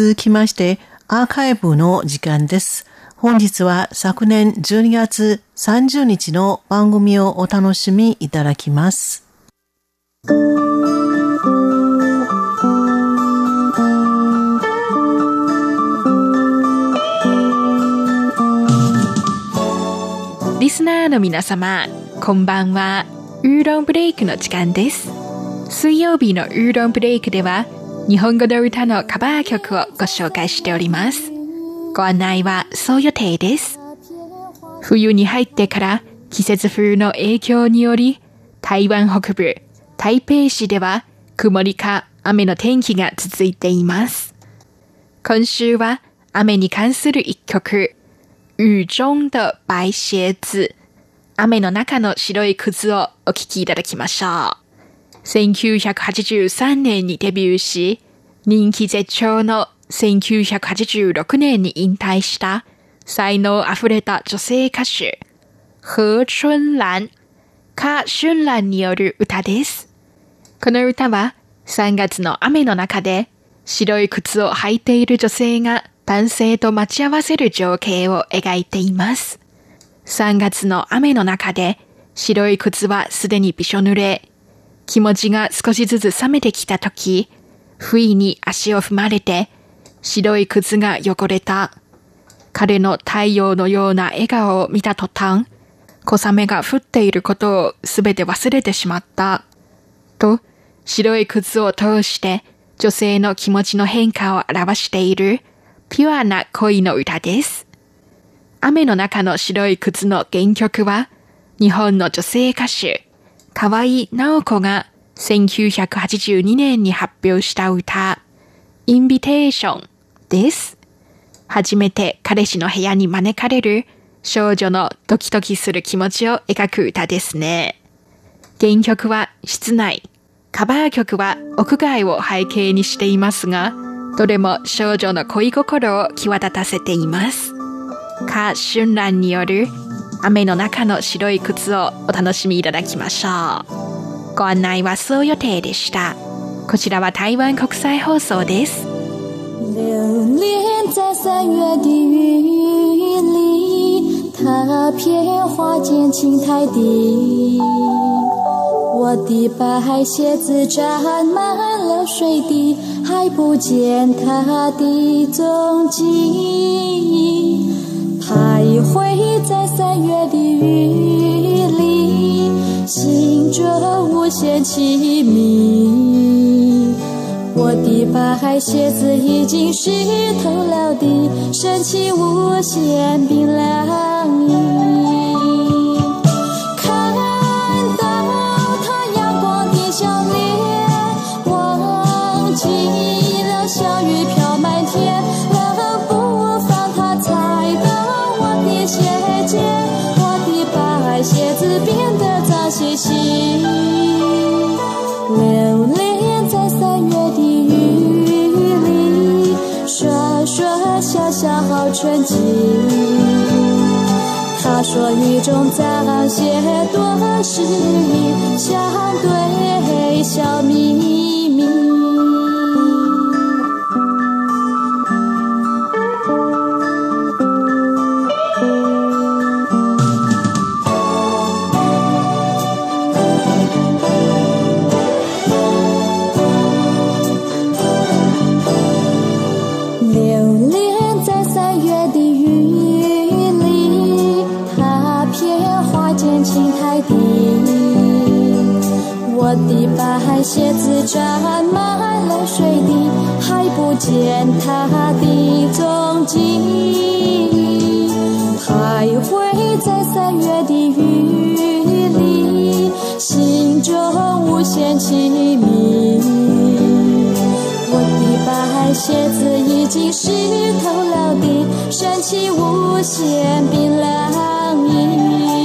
続きまして、アーカイブの時間です。本日は昨年12月30日の番組をお楽しみいただきます。リスナーの皆様、こんばんは。ウーロンブレイクの時間です。水曜日のウーロンブレイクでは、日本語の歌のカバー曲をご紹介しております。ご案内はそう予定です。冬に入ってから季節風の影響により、台湾北部、台北市では曇りか雨の天気が続いています。今週は雨に関する一曲、雨中的白鞋子。雨の中の白い靴をお聴きいただきましょう。1983年にデビューし、人気絶頂の1986年に引退した才能あふれた女性歌手、何春蘭、カ・春蘭による歌です。この歌は3月の雨の中で白い靴を履いている女性が男性と待ち合わせる情景を描いています。3月の雨の中で白い靴はすでにびしょ濡れ、気持ちが少しずつ冷めてきた時、不意に足を踏まれて、白い靴が汚れた。彼の太陽のような笑顔を見た途端、小雨が降っていることをすべて忘れてしまった。と、白い靴を通して女性の気持ちの変化を表しているピュアな恋の歌です。雨の中の白い靴の原曲は、日本の女性歌手、河合直子が1982年に発表した歌、インビテーションです。初めて彼氏の部屋に招かれる少女のドキドキする気持ちを描く歌ですね。原曲は室内、カバー曲は屋外を背景にしていますが、どれも少女の恋心を際立たせています。カ・シュンランによる雨の中の白い靴をお楽しみいただきましょう。ご案内はそう予定でした。こちらは台湾国際放送です。流连在三月的雨里，踏遍花间青苔地。我的白鞋子沾满了水滴，还不见它的踪迹。鞋气迷，我的白鞋子已经湿透了的，生气无限冰冷意。看到他阳光的笑脸，忘记了小雨飘满天，能否放他踩到我的鞋尖？我的白鞋子变得脏兮兮。留恋在三月的雨里，说说笑笑好春景。他说雨中暂些多诗意，相对笑眯。我的白鞋子沾满了水滴，还不见它的踪迹。徘徊在三月的雨里，心中无限凄迷。我的白鞋子已经湿透了地，升起无限冰冷意。